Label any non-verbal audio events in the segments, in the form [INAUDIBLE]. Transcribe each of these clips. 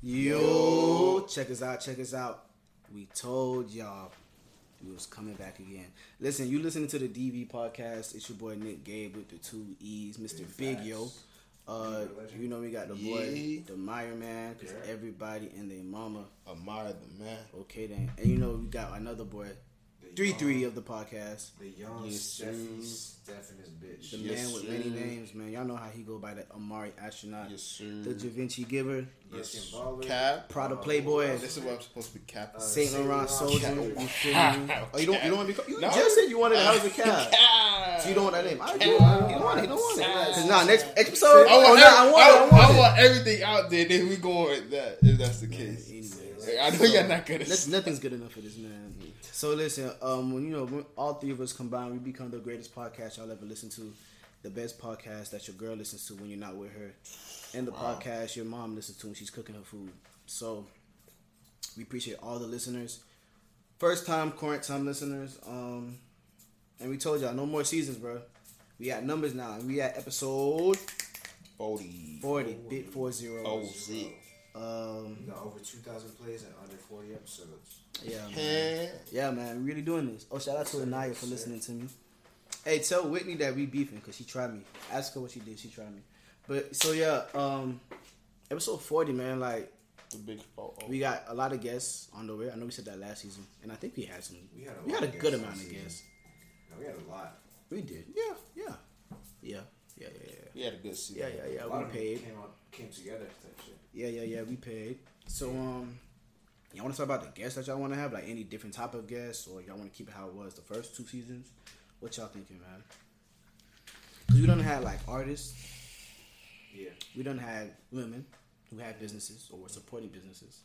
Yo, check us out, check us out. We told y'all we was coming back again. Listen, you listening to the DV podcast. It's your boy Nick Gabe with the two E's, Mr. Big Yo. Uh, you know we got the boy, Yeah. the Meyer man, because everybody and their mama. Admire the man. Okay then, and you know we got another boy, three three of the podcast, The young Yes, Steffi, sir. Steph bitch. the Yes, man with many names, man. Y'all know how he go by the Amiri astronaut, Yes, sir. the Da Vinci giver, Yes. Baller. Cap. Prada Playboy, This is what I'm supposed to be cap. Uh, Saint Saint Laurent Laurent soldier. Cap. You feel me? [LAUGHS] Oh, you don't you don't want to be? You No. just said you wanted the house of [LAUGHS] cap. Cap. So you don't want that name? I do. He don't want it. He don't want it. Cause nah, next episode. I want, oh, nah, I want it. I, I want I want everything out there. Then we going with that if that's the case. I know you're not gonna. That's- nothing's good enough for this man. So listen, um, when you know when all three of us combined, we become the greatest podcast y'all ever listen to, the best podcast that your girl listens to when you're not with her, and the podcast your mom listens to when she's cooking her food. So we appreciate all the listeners, first time, current time listeners. Um, and we told y'all no more seasons, bro. We at numbers now, and we at episode Forty. forty, big four zero. Oh, shit. Um, We got over 2,000 plays and under 40 episodes. yeah, man. Yeah, man, we really doing this. Oh, shout out to Anaya for listening to me. Hey, tell Whitney that we beefing because she tried me. Ask her what she did. She tried me. But so yeah, um, episode forty, man. Like The big photo. we got a lot of guests on the way. I know we said that last season, and I think we had some. We had a we lot had a good amount of season. guests. No, we had a lot. We did. Yeah, yeah, yeah, yeah, yeah, yeah. We had a good season. Yeah, yeah, yeah. A lot We of paid. them came, out, came together type shit. Yeah, yeah, yeah. We paid. So um, y'all want to talk about the guests that y'all want to have, like any different type of guests, or y'all want to keep it how it was the first two seasons? What y'all thinking, man? Because we don't have like artists, Yeah. we don't have women who have businesses or were supporting businesses.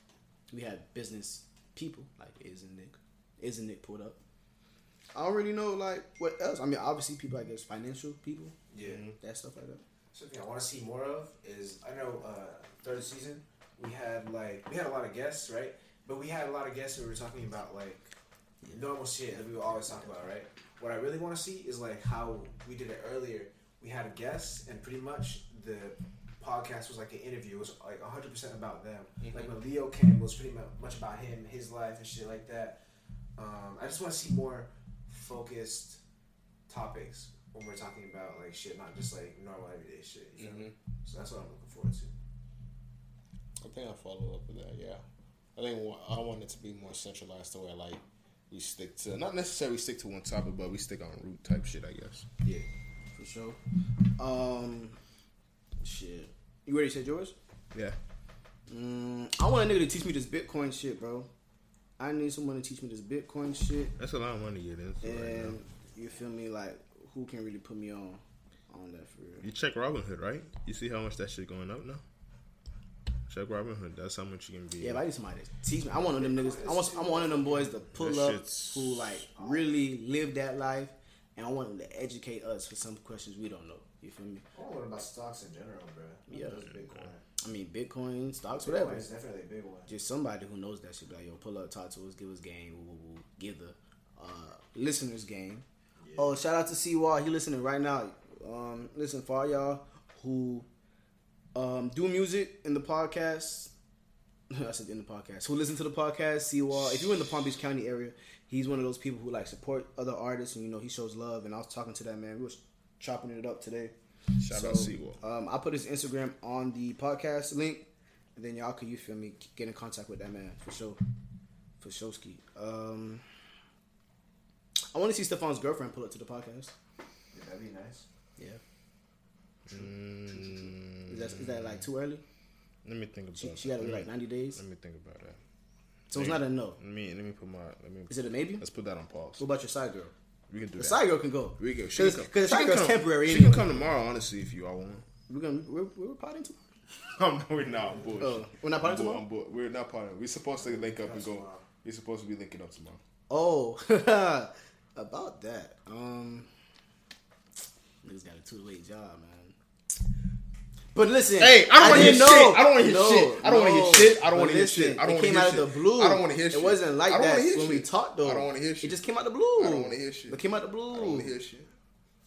We had business people like and Nick. And Nick pulled up. I don't really know like what else. I mean, obviously people, I guess, financial people, Yeah. that stuff like that. Something I want to see more of is I know uh, third season we had like we had a lot of guests, right? But we had a lot of guests who were talking about like normal shit that we would always talk about, right? What I really want to see is like how we did it earlier. We had a guest, and pretty much the podcast was like an interview. It was like 100 percent about them. Like when Leo came, it was pretty much about him, his life, and shit like that. Um, I just want to see more focused topics when we're talking about like shit, not just like normal everyday shit. You know? Mhm. So that's what I'm looking forward to. I think I'll follow up with that. Yeah, I think I want it to be more centralized to where like we stick to not necessarily stick to one topic, but we stick on root type shit. I guess. Yeah. For sure. Um, shit. You already said yours? Yeah. Mm, I want a nigga to teach me this Bitcoin shit, bro. I need someone to teach me this Bitcoin shit, That's a lot of money to get into right and you feel me? Like, who can really put me on on that for real? You check Robinhood, right? You see how much that shit going up now. Check Robinhood. That's how much you can be. Yeah, but I need somebody to teach me. I want one of them niggas. I want. I want one of them boys to pull up who like really live that life, and I want them to educate us for some questions we don't know. You feel me? I want to about stocks in general, bro. Yeah. Not just Bitcoin. I mean, Bitcoin, stocks, whatever. Bitcoin is definitely a big one. just somebody who knows that shit. Like, yo, pull up, talk to us, give us game, woo, woo, woo, give the uh, listeners game. Oh, shout out to C Wall. He listening right now. Um, listen for all y'all who um, do music in the podcast. [LAUGHS] I said in the podcast. Who listen to the podcast? C Wall. If you're in the Palm Beach County area, he's one of those people who like support other artists, and you know he shows love. And I was talking to that man. We was chopping it up today. Shout So, out Seawall. Um, I'll put his Instagram on the podcast link, and then y'all can you feel me get in contact with that man for sure, for Showski. Um, I want to see Stefan's girlfriend pull up to the podcast. Yeah, that'd be nice. Yeah, True. Mm, is that is that like too early? let me think about. She, she got to be like ninety days, Let me think about that. so it's not a no. Let me let me put my let me. Is it a maybe? Let's put that on pause. What about your side girl? We can do The that. side girl can go. We can. Cause, can- cause the side can girl's come- temporary. She Anyway. can come tomorrow, honestly, if you all want. We're gonna we're, we're potting tomorrow. [LAUGHS] I'm, we're not. I'm bullshit. Oh, we're not I'm potting tomorrow. I'm We're not partying. We're supposed to link up and go. tomorrow. We're supposed to be linking up tomorrow. Oh, [LAUGHS] [LAUGHS] about that. Um, niggas got a two way job, man. But listen, Hey, I don't want to hear shit. I don't want to hear shit. I don't want to hear shit. I don't want to hear shit. I don't it want to came out of the blue. I don't want to hear shit. It wasn't like that when we talked though. I don't want to hear shit. It just came out the blue. I don't wanna hear shit. It came out the I don't blue. want to hear shit.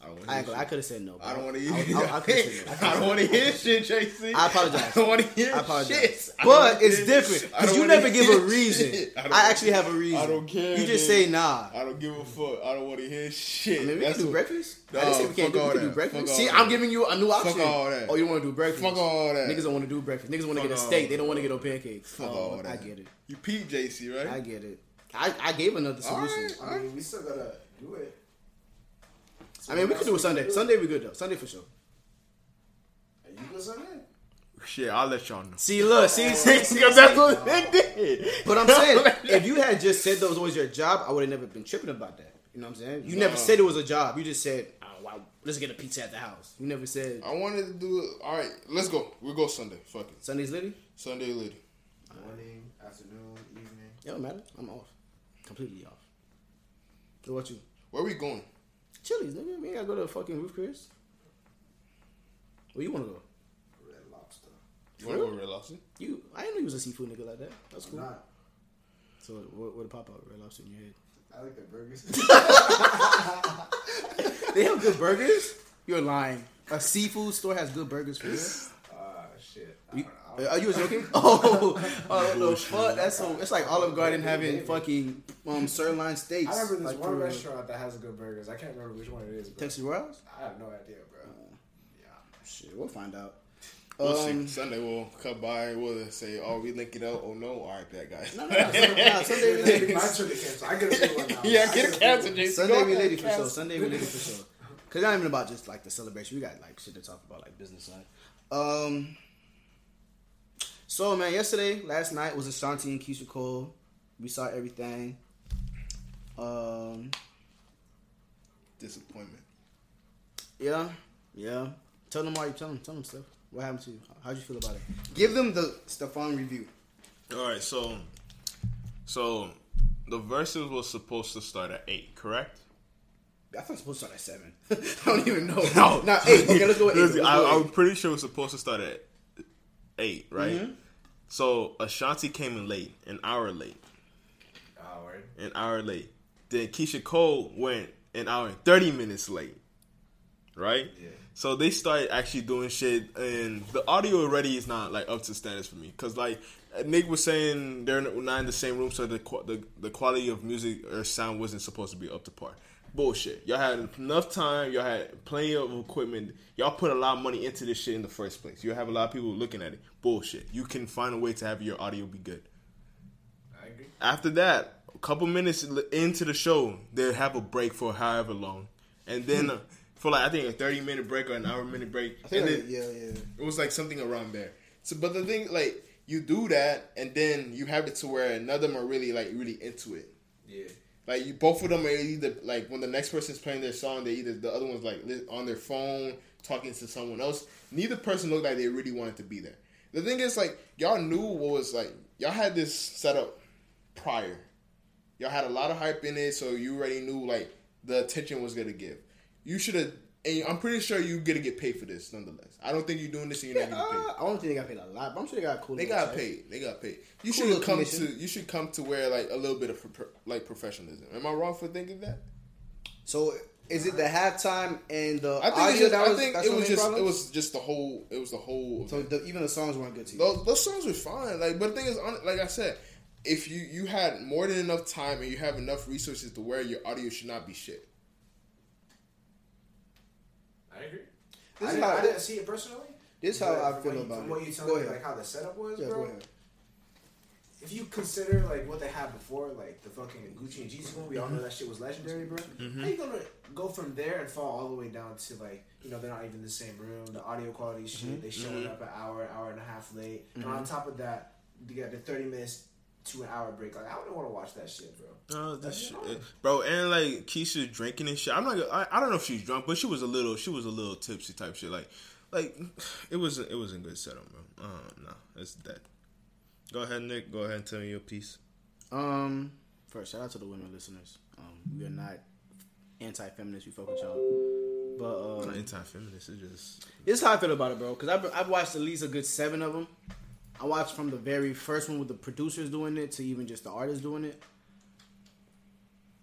I I I, wanna ain't hear gonna- I shit. could have said no. bro. I don't want to hear. I, I, could've no. I [LAUGHS] I don't want to hear [LAUGHS] shit, JC. I apologize. I don't want to hear I apologize. shit. But wanna it's different because you never give a [LAUGHS] reason. I I, actually have a reason. I don't care, You just man. say nah. I don't give a fuck. I don't want to hear shit. I mean, we That's can do what- breakfast. I Nah, didn't say we can't do, we can do breakfast. Fuck See, I'm giving you a new option. all that. Oh, you want to do breakfast? Fuck all that. Niggas don't want to do breakfast. Niggas want to get a steak. They don't want to get no pancakes. Fuck Oh, all that. I get it. You peep JC, right? I get it. I, I gave another solution. right. I mean, we still gotta do it. So I mean, we could do it Sunday. can Sunday we good though. Sunday for sure. Are you good Sunday? Shit, I'll let y'all know. See, look, see, [LAUGHS] see, see Because that's what they did. But I'm saying, [LAUGHS] if you had just said that was always your job, I would have never been tripping about that. You know what I'm saying? You never said it was a job. You just said, oh, wow, let's get a pizza at the house. You never said I wanted to do it. All right, let's go. We'll go Sunday. Fuck it. Sunday's litty. Sunday lady. Morning, afternoon, evening. It don't matter. I'm off. Completely off. What about you? Where are we going? Chili's, nigga. We ain't gotta go to fucking Ruth's Chris. Where you wanna go? Red Lobster. You want to go to Red Lobster? You, I didn't know you was a seafood nigga like that. That's I'm cool. not. So, what, what the pop out Red Lobster in your head? I like their burgers. [LAUGHS] They have good burgers. You're lying. A seafood store has good burgers for you. Ah, shit. I You- don't know. Are you joking? [LAUGHS] Oh, oh no, fuck! That's so. It's like Olive Garden having fucking um sirloin steaks. I remember this like, one for real. restaurant that has good burgers. I can't remember which one it is. But Texas Royals. I have no idea, bro. Yeah. Shit, we'll find out. We'll Um, see. Sunday we'll come by. We'll say, "Oh, we link it up." Oh no, all right, that guy. no, no, no, Sunday, nah, [LAUGHS] Sunday we lady. Mine took a cancel. I get a free one now. yeah, I get a free cancel, one. JC. Sunday Go we ahead, lady for cancel. sure. Sunday we lady for sure. Cause it's not even about just like the celebration. We got like shit to talk about, like business side. Um. So man, yesterday, last night was Ashanti and Keyshia Cole. We saw everything. Um. Disappointment. Yeah, yeah. Tell them why you tell them. Tell them stuff. What happened to you? How'd you feel about it? Give them the Stefan review. All right, so so the Verzuz was supposed to start at eight, correct? I thought it was supposed to start at seven. [LAUGHS] I don't even know. No, not eight. Okay, let's go with eight. Let's I, go with I'm pretty sure it was supposed to start at eight, right? Mm-hmm. So Ashanti came in late, an hour late, word. an hour late. Then Keyshia Cole went an hour and thirty minutes late, right? Yeah. So they started actually doing shit, and the audio already is not like up to standards for me. Cause like Nick was saying, they're not in the same room, so the the the quality of music or sound wasn't supposed to be up to par. Bullshit. Y'all had enough time. Y'all had plenty of equipment. Y'all put a lot of money into this shit in the first place. You have a lot of people looking at it. Bullshit. You can find a way to have your audio be good. I agree. After that, a couple minutes into the show, they have a break for however long, and then uh, for like I think a thirty minute break or an hour minute break. I think and like, then yeah, yeah. it was like something around there. So, but the thing, like, you do that, and then you have it to where none of them are really like really into it. Yeah. Like, you, both of them are either like when the next person's playing their song, they either the other one's like on their phone talking to someone else. Neither person looked like they really wanted to be there. The thing is, like, y'all knew what was like. Y'all had this set up prior. Y'all had a lot of hype in it, so you already knew like the attention was gonna give. You should have. And I'm pretty sure you're gonna get paid for this, nonetheless. I don't think you're doing this and you're not getting paid. Uh, I don't think they got paid a lot, but I'm sure they got cool. They got paid. They got paid. You Cool should come commission. to. You should come to where like a little bit of pro- like professionalism. Am I wrong for thinking that? So is it the halftime and the I think. audio just, that I was? think it was just. problem? It was just the whole. It was the whole. So the, even the songs weren't good to you. those, those songs were fine. Like, but the thing is, like I said, if you you had more than enough time and you have enough resources to where your audio should not be shit. I agree. This I, is didn't, how- I didn't see it personally. This is how I feel what you- about from it. What you tell Go me, ahead. like how the setup was, Yeah, bro. go ahead. If you consider like what they had before, like the fucking Gucci and Jeezy one, we all know that shit was legendary, bro. Mm-hmm. How you gonna go from there and fall all the way down to like you know they're not even in the same room, the audio quality shit, Mm-hmm. they showing up an hour, hour and a half late, and on top of that, you got the thirty minutes to an hour break. Like I wouldn't want to watch that shit, bro. No, this That's shit, fine. bro. And like Keyshia drinking and shit. I'm not. I, I don't know if she's drunk, but she was a little. She was a little tipsy type shit. Like, like it was. It was a good setup, bro. Uh, no, it's that. Go ahead, Nick. Go ahead and tell me your piece. Um, first, shout out to the women listeners. Um, we are not anti-feminist. We fuck with y'all. But um, anti-feminist. It's just this is how I feel about it, bro. Because I've, I've watched at least a good seven of them. I watched from the very first one with the producers doing it to even just the artists doing it.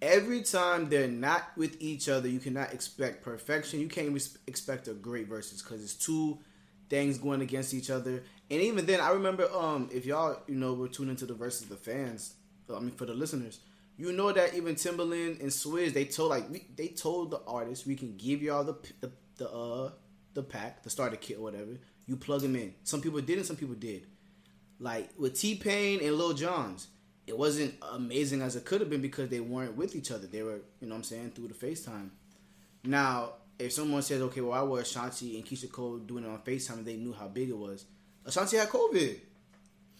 every time they're not with each other, you cannot expect perfection. You can't expect a great versus because it's two things going against each other. And even then, I remember um if y'all you know were tuning into the Verzuz the fans, I mean for the listeners, you know that even Timbaland and Swizz they told like we, they told the artists we can give y'all the the the uh the pack the starter kit or whatever. You plug them in. Some people didn't. Some people did. Like with T Pain and Lil Jon's, it wasn't amazing as it could have been because they weren't with each other. They were, you know what I'm saying, through the FaceTime. Now, if someone says, okay, well, I was Ashanti and Keyshia Cole doing it on FaceTime and they knew how big it was, Ashanti had COVID.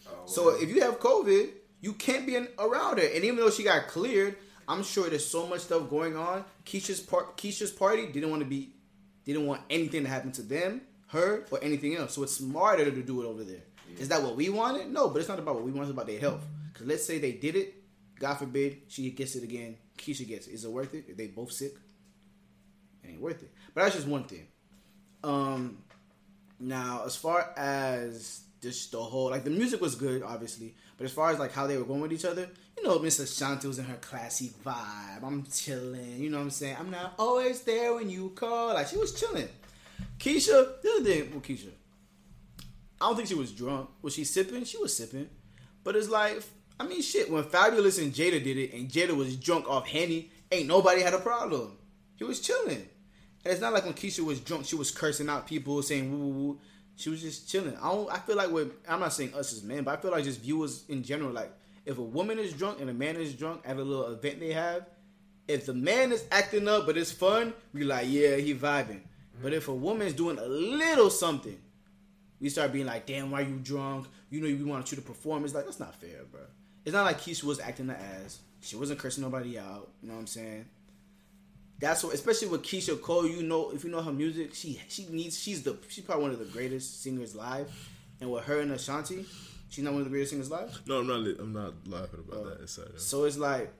Oh, So if you have COVID, you can't be in, around her. And even though she got cleared, I'm sure there's so much stuff going on. Keyshia's part, Keyshia's party didn't want to be, didn't want anything to happen to them, her, or anything else. So it's smarter to do it over there. Is that what we wanted? No, but it's not about what we want. It's about their health. Because let's say they did it, God forbid she gets it again. Keyshia gets it. Is it worth it? They both sick, it ain't worth it. But that's just one thing. Um, now as far as just the whole like the music was good, obviously, but as far as like how they were going with each other, you know, Miss Ashanti was in her classy vibe. I'm chilling, you know what I'm saying? I'm not always there when you call. Like she was chilling. Keyshia, the other thing with Keyshia, I don't think she was drunk. Was she sipping? She was sipping, but it's like, I mean, shit. When Fabolous and Jada did it, and Jada was drunk off Henny, ain't nobody had a problem. He was chilling. And it's not like when Keyshia was drunk, she was cursing out people, saying woo woo woo. She was just chilling. I don't. I feel like with I'm not saying us as men, but I feel like just viewers in general. Like if a woman is drunk and a man is drunk at a little event they have, if the man is acting up but it's fun, we like yeah he vibing. But if a woman's doing a little something, we start being like, damn, why you drunk? You know, we want you to perform. It's like that's not fair, bro. It's not like Keyshia was acting the ass. She wasn't cursing nobody out. You know what I'm saying? That's what, especially with Keyshia Cole. You know, if you know her music, she she needs. She's the she's probably one of the greatest singers live. And with her and Ashanti, she's not one of the greatest singers live. No, I'm not. I'm not laughing about that. It's, uh, So it's like,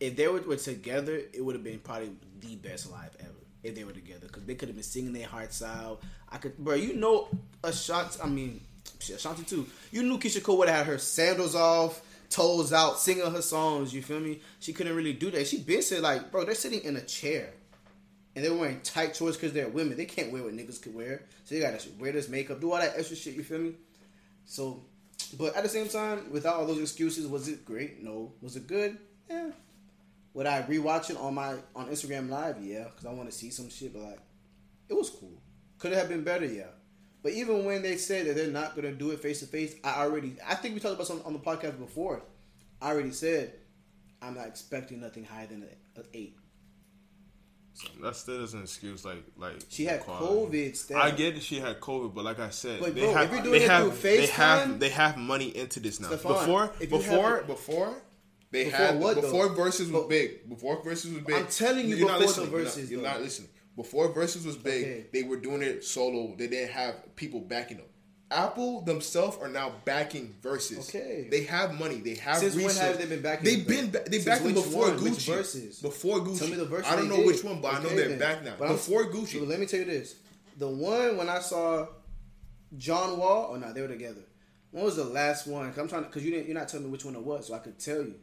if they were, were together, it would have been probably the best live ever. If they were together, because they could have been singing their hearts out. I could, bro. You know, Ashanti. I mean, shit, Ashanti too. You knew Keyshia Cole would have had her sandals off, toes out, singing her songs. You feel me? She couldn't really do that. She been said like, bro, they're sitting in a chair. And they're wearing tight shorts because they're women. They can't wear what niggas could wear. So they gotta wear this makeup, do all that extra shit, you feel me? So, but at the same time, without all those excuses, was it great? No. Was it good? Yeah. Would I rewatch it on my on Instagram Live? Yeah, because I want to see some shit. But like, it was cool. Could it have been better? Yeah. But even when they said that they're not gonna do it face to face, I already I think we talked about some on the podcast before. I already said I'm not expecting nothing higher than an eight. that still isn't an excuse. Like, like She had. COVID. Still. I get that she had COVID, but like I said, But they bro, have, if you're doing they it have, they have, they have money into this now. Stefan, before, before, have- before, they Before had what, though? before Verzuz was big. Before Verzuz was big. I'm telling you you're not listening. You're not- Verzuz, You're not listening. Before Verzuz was big, Okay. they were doing it solo. They didn't have people backing them. Apple themselves are now backing Verzuz. Okay. they have money. They have. since when have they been backing They've been. ba- They Since backed them which before one? Which Gucci. Verzuz? Before Gucci. Tell me the verse. I don't know did. which one, but I know they're then. back now. But I'm- before Gucci. So let me tell you this: the one when I saw John Wall, oh no, they were together. When was the last one? 'Cause I'm trying because you didn't. You're not telling me which one it was, so I could tell you.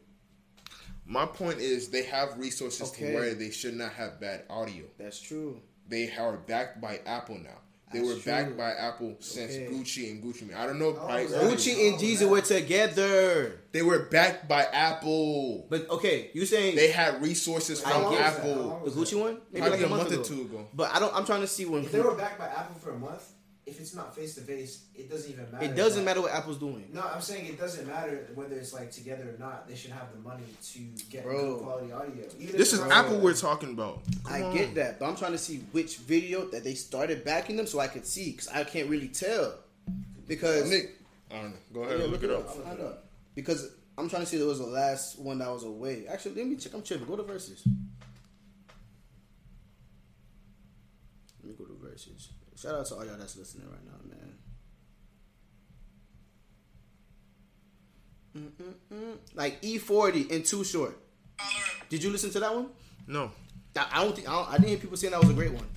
My point is they have resources Okay. to where they should not have bad audio. That's true. They are backed by Apple now. They That's were backed by Apple since Okay. Gucci and Gucci Mane. I don't know price. was Gucci and Jeezy were together, They were backed by Apple. but okay, you saying They had resources from get that. How long Apple. the Gucci one? Maybe Probably like a month or two ago. But I don't. I'm trying to see when. If they were backed by Apple for a month, if it's not face to face, it doesn't even matter. it doesn't matter what Apple's doing. No, I'm saying it doesn't matter whether it's like together or not. They should have the money to get Bro. good quality audio. Even This is it's Apple we're talking about. Come I on. get that, but I'm trying to see which video that they started backing them so I could see because I can't really tell because Nick, I don't know. Go ahead, Yeah, look, it up. I'll find out. Because I'm trying to see if it was the last one that was away. Actually, let me check. I'm checking. Go to Verzuz. Let me go to Verzuz. Shout out to all y'all that's listening right now, man. Mm-mm-mm. Like E40 and Too Short. Did you listen to that one? No. I don't think I, don't, I didn't hear people saying that was a great one.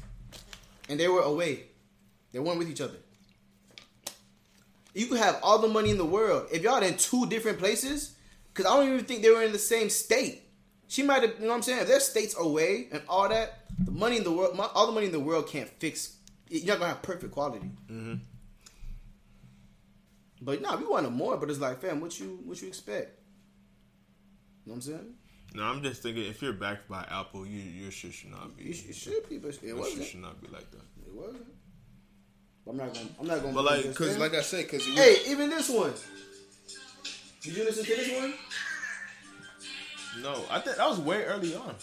And they were away. They weren't with each other. You could have all the money in the world. If y'all in two different places, Because I don't even think they were in the same state. She might have, you know what I'm saying? If their states away and all that, the money in the world, all the money in the world can't fix. You're not gonna have perfect quality. Mm-hmm. But nah, we wanted more. But it's like, fam, what you what you expect? You know what I'm saying? No, I'm just thinking if you're backed by Apple, you your shit should not be. It should be, but it wasn't. shit should not be like that. It wasn't. I'm not gonna. I'm not gonna. But, like, Because, fam. like I said, because hey, even this one. Did you listen to this one, No, I think that was way early on.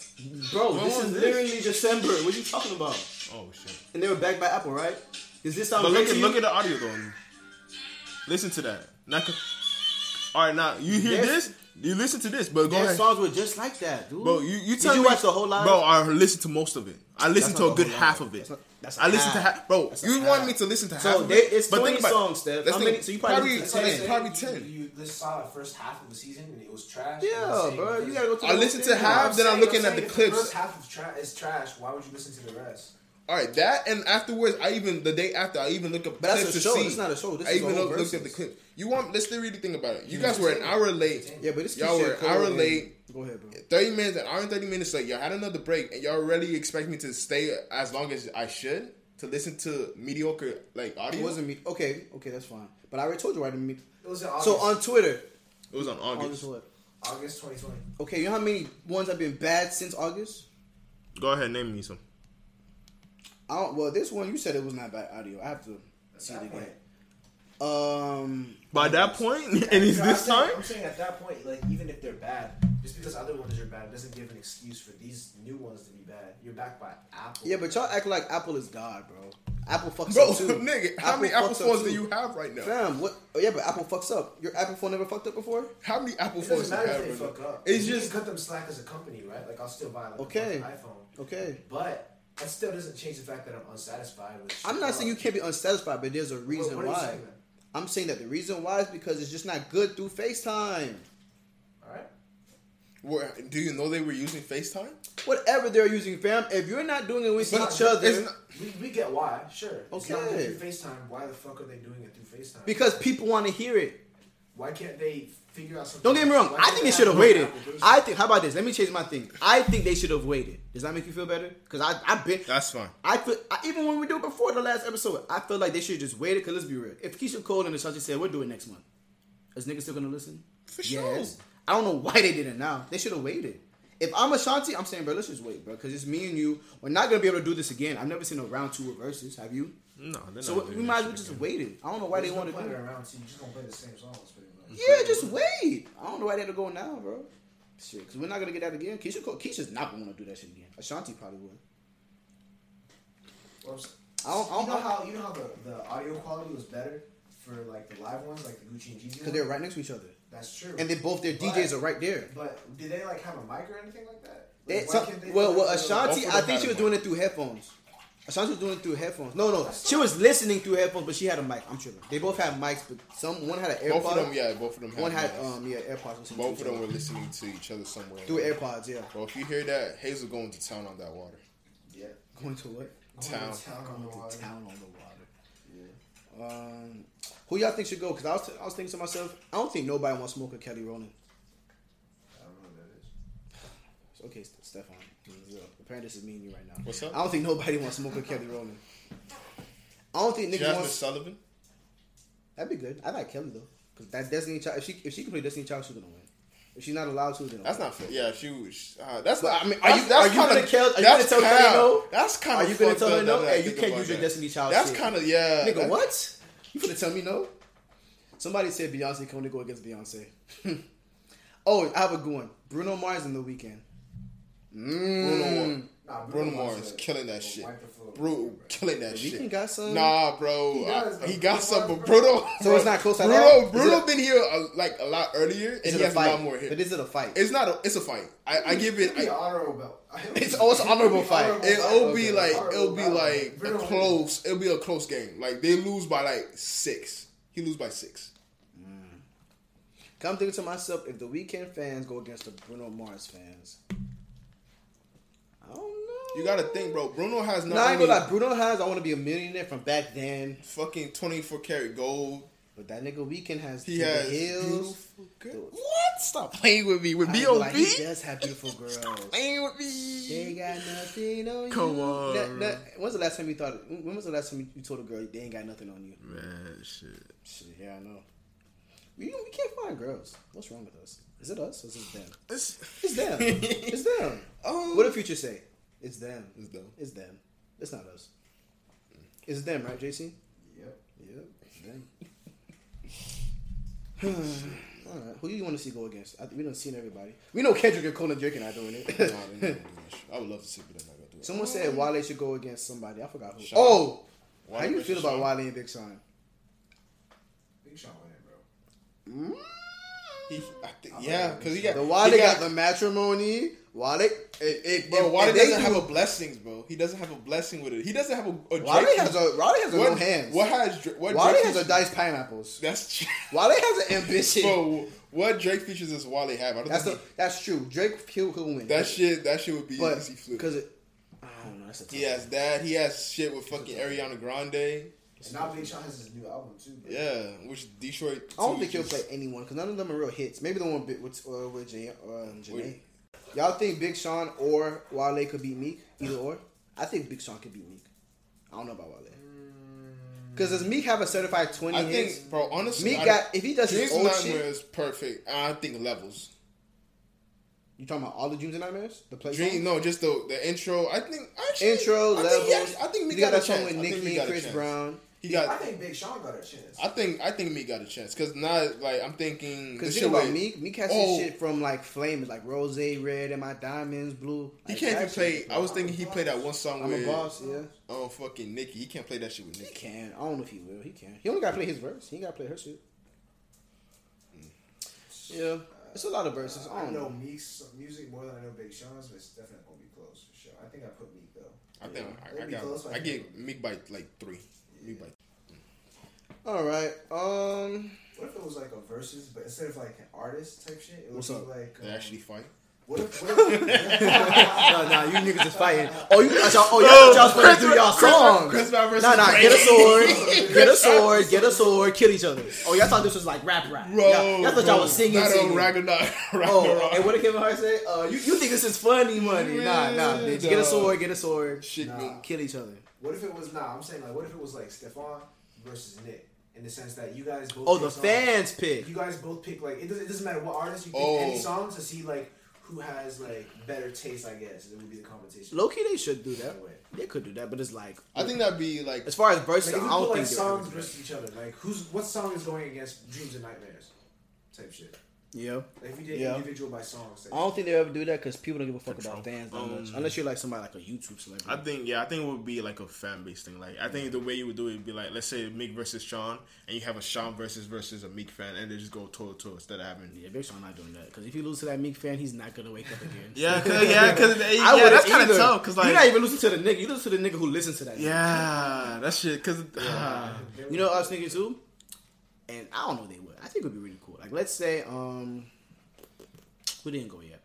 bro? When this is this? literally December. What are you talking about? Oh shit! And they were backed by Apple, right? Is this sound But look at look at the audio though. Listen to that. Not co- all right, now you hear Yes. this? You listen to this, but go ahead. songs were just like that, dude. Bro, you, you Did tell you me, watch the whole live? Bro, I listened to most of it. I listened That's to a good half live. of it. That's not- that's I listened to half. half. Bro, That's a you half. want me to listen to half So of there- it's but 20 think about songs, Steph. Let's How think- many- so you probably probably, listened to probably, 10. You- ten. You, you saw the first half of the season and it was trash. Yeah, saying bro. You gotta go to. I listened to half, then I'm saying- looking at the clips. first half of trash is trash. Why would you listen to the rest? All right, that and afterwards, I even the day after, I even look up But that's clips a show. It's not a show. This I is even a whole look, looked at the Verzuz. clips. You want? Let's really think about it. You guys were an hour late. Yeah, but it's y'all Keyshia were an hour and- late. Go ahead, bro. Thirty minutes, an hour and thirty minutes late. Y'all had another break, and y'all really expect me to stay as long as I should to listen to mediocre like audio. It wasn't me. Okay, okay, that's fine. But I already told you right. Me. It was in August. So on Twitter, It was on August. August what? August 2020. Okay, you know how many ones have been bad since August? Go ahead, name me some. I don't. Well, this one you said it was not bad audio. I have to see it that again. point. Um, By that point, [LAUGHS] and it's No, this I'm saying, time. I'm saying at that point, like even if they're bad, just because other ones are bad doesn't give an excuse for these new ones to be bad. You're backed by Apple. yeah, but y'all act like Apple is God, bro. Apple fucks Bro, up too. [LAUGHS] nigga, how many Apple phones do you have right now? Fam, what? Oh yeah, but Apple fucks up. Your Apple phone never fucked up before. How many Apple It phones doesn't do you matter have if they fuck up. It's you just can cut them slack as a company, right? Like I'll still buy like Okay. a fucking iPhone, Okay. but that still doesn't change the fact that I'm unsatisfied with. I'm not uh, saying you can't be unsatisfied, but there's a reason what are you why. saying then? I'm saying that the reason why is because it's just not good through FaceTime. All right. Where- do you know they were using FaceTime? Whatever they're using, fam. If you're not doing it with But each other, not- We, we get why, sure. It's not Okay. through FaceTime. Why the fuck are they doing it through FaceTime? because people want to hear it. why can't they figure out something? Don't get me wrong. Why I think they they should have waited. I think. How about this? Let me change my thing. I think they should have waited. Does that make you feel better? Because I, I've been. That's fine. I feel I, even when we do it before the last episode, I feel like they should have just waited. Cause let's be real. If Keyshia Cole and Ashanti said we'll do it next month, is niggas still gonna listen? For sure. I don't know why they did it now. They should have waited. If I'm Ashanti, I'm saying, bro, let's just wait, bro, because it's me and you. We're not gonna be able to do this again. I've never seen a round two of Verzuz. Have you? No, So not we might as well just again. waited. I don't know why they There's want to do it. around, so you're just gonna play the same songs, pretty much. Yeah, just wait. I don't know why they had to go now, bro. Shit, because we're not gonna get that again. Keyshia, Keyshia's not gonna do that shit again. Ashanti probably. Well, s- I don't- I don't- you know how you know how the, the audio quality was better for like the live ones, like the Gucci and Jeezy. Because they're right next to each other, That's true. and they both their But- DJs are right there. But did they like have a mic or anything like that? Like, some, can't they well, well. Ashanti, I think she was mic. doing it through headphones. Ashanti was doing it through headphones. No, no, she was listening through headphones, but she had a mic. I'm tripping. They both had mics, but some one had an AirPod. Both of them, yeah, both of them. One had mics. um yeah AirPods. both of them each were listening to each other somewhere. through AirPods. Yeah, Bro, if you hear that, Hazel going to town on that water. Yeah. going to what? Town. Town on the Going water. to town on the water. Um, who y'all think should go? Because I was, I was thinking to myself, I don't think nobody wants to smoke a Kelly Rowland. I don't know what that is. Okay, Stefan. Apparently, this is me and you right now. What's up? I don't think nobody wants to smoke a Kelly Rowland. I don't think niggas Jasmine want. Sullivan. That'd be good. I like Kelly though, because that Destiny Child. If she if she can play Destiny Child, she's gonna win. If she's not allowed to, then That's not fair. Yeah, she was. Uh, that's But, not. I mean, are you- that's, are you kinda, gonna kill- are you gonna tell kinda- no? That's kind Are of. you gonna tell her no? Hey, you can't use your. Destiny Child. That's kind of yeah. Nigga, what? You gonna tell me no? Somebody said Beyonce can only go against Beyonce. [LAUGHS] oh, I have a good one. Bruno Mars in the Weeknd. Bruno, Mm. Nah, Bruno Mars Mars said- killing that shit. wipe the floor. Bro, killing that shit. Weeknd got some? Nah, bro. He He, does, he though. got Bruno some, but Mars, Bruno. So it's not close at Bruno, all? Is Bruno it- been here uh, like a lot earlier, and Is he it a has a lot fight? more here. But is it a fight? It's not. A, it's a fight. I, I give it. [LAUGHS] It'll be I, honorable. It's also an honorable fight. it'll be like it'll be like a close. It'll be a close game. Like they lose by like six. He lose by six. I'm thinking to myself, if the Weeknd fans go against the Bruno Mars fans, I don't know. You gotta think, bro. Bruno has not Nah, I ain't gonna lie. Bruno has "I Want to Be a Millionaire" from back then. fucking twenty four karat gold. But that nigga Weeknd has He has hills. beautiful girls. What? Stop playing with me. With I B feel O like he does have beautiful [LAUGHS] girls. Playing with me. They got nothing on Come you. Come on. That- that- when's the last time you thought? When was the last time you told a girl they ain't got nothing on you? Man, shit. Shit, yeah, I know. We we can't find girls. What's wrong with us? Is it us or is it them? It's, It's them. [LAUGHS] it's them. oh, What did Future say? It's them. It's them. It's them. It's not us. It's them, right, JC? Yep. Yep. It's them. [SIGHS] All right. Who do you want to see go against? I, we don't seen everybody. We know Kendrick and Conan Drake are not doing Nah, it. they not doing. I would love to see, but they're not gonna do it. Someone said um, Wale should go against somebody. I forgot who. Sean. Oh, Wale how you feel about Sean? Wale and Big Sean? Big Sean winning, bro. He, I think, yeah, because he got The Wale he got, the matrimony. Wale, it, it, Bro, Wale doesn't do- have a blessings, bro. He doesn't have a blessing with it. He doesn't have a, a Drake. Wale has a Wale has a what, no hands. What has what Wale Drake has a diced pineapples. That's [LAUGHS] Wale has an ambition. bro. What Drake features does Wale have? I don't That's the, think that's true. Drake he'll, he'll win. that shit. That shit would be but easy flip. because it, I don't know. That's a He has that. He has shit with fucking Ariana Grande. And now Big Sean has his new album too. Bro. Yeah, which Detroit. I don't think he'll play anyone because none of them are real hits. Maybe the one bit with uh, with Jay, um, Jhené. Y'all think Big Sean or Wale could beat Meek? Either or. I think Big Sean could beat Meek. I don't know about Wale. Because does Meek have a certified twenty I hits? think, bro. Honestly, Meek I- got if he does Dreams his and old shit. Nightmares perfect. I think levels. You talking about all the Dreams and Nightmares? The play Dream, song? no, just the the intro. I think actually, intro I levels. Think, yeah, I think Meek got got, that a song chance. with I think Nicki Meek and got a Chris chance. Brown. He I got. think Big Sean got a chance. I think I think Meek got a chance because not like I'm thinking. Because the think shit about Meek. Meek has Oh. shit from like flames, like Rose Red and my diamonds blue. He can't even play. I was thinking he played that one song I'm with a boss. Yeah, oh fucking Nicki. He can't play that shit with he Nicki. can. I don't know if he will. He can. He only got to play his verse. He got to play her shit. Yeah, it's a lot of verses. I I don't know know. Meek's music more than I know Big Sean's, but it's definitely gonna be close for sure. I think I put Meek though. I think Yeah. I, I It'd got. I I get Meek by like three. Meek by. All right. Um. What if it was like a versus, but instead of like an artist type shit, it was What's up? like They um, actually fight. What if? What if no, [LAUGHS] no, you niggas is fighting. Oh, you thought y'all, oh, y'all thought y'all was playing through y'all songs. Chris Brown versus Nah, nah, get a sword, get a [LAUGHS] sword, get a sword, kill each other. Oh, y'all thought this was like rap rap. Bro, y'all, y'all thought y'all was singing, Not singing. on [LAUGHS] Ragnarok. Oh, Ragnarok. and what did Kevin Hart say? Uh, you, you think this is funny money? Nah, nah, bitch. Get a sword, get a sword, Shit, Nah. kill each other. what if it was nah? I'm saying like, what if it was like Stefan versus Nick, in the sense that you guys both. Oh, pick the songs- fans pick. You guys both pick like it doesn't, it doesn't matter what artist you pick Oh. any song to see like who has like better taste. I guess it would be the competition. Low key, they should do that. That way. They could do that, but it's like I think that'd be like. as far as Verzuz, Like I don't put like think they're songs gonna do that. versus each other, like who's what song is going against Dreams and Nightmares, type shit. Yeah. If you did Yeah. individual by songs, I don't think they'll ever do that because people don't give a fuck Control. about fans that Um, much. Unless you're like somebody like a YouTube celebrity. I think yeah, I think it would be like a fan based thing. Like I think the way you would do it would be like let's say Meek versus Sean, and you have a Sean versus versus a Meek fan, and they just go toe to toe instead of having. yeah, Big Sean not doing that because if you lose to that Meek fan, he's not gonna wake up again. Yeah, cause, [LAUGHS] yeah, cause yeah, I that's kind of tough. Cause like you're not even listening to the nigga. You listen to the nigga who listens to that. nigga. yeah, that shit. Cause You know us niggas too, and I don't know if they would. I think it would be really cool. Like let's say um, we didn't go yet.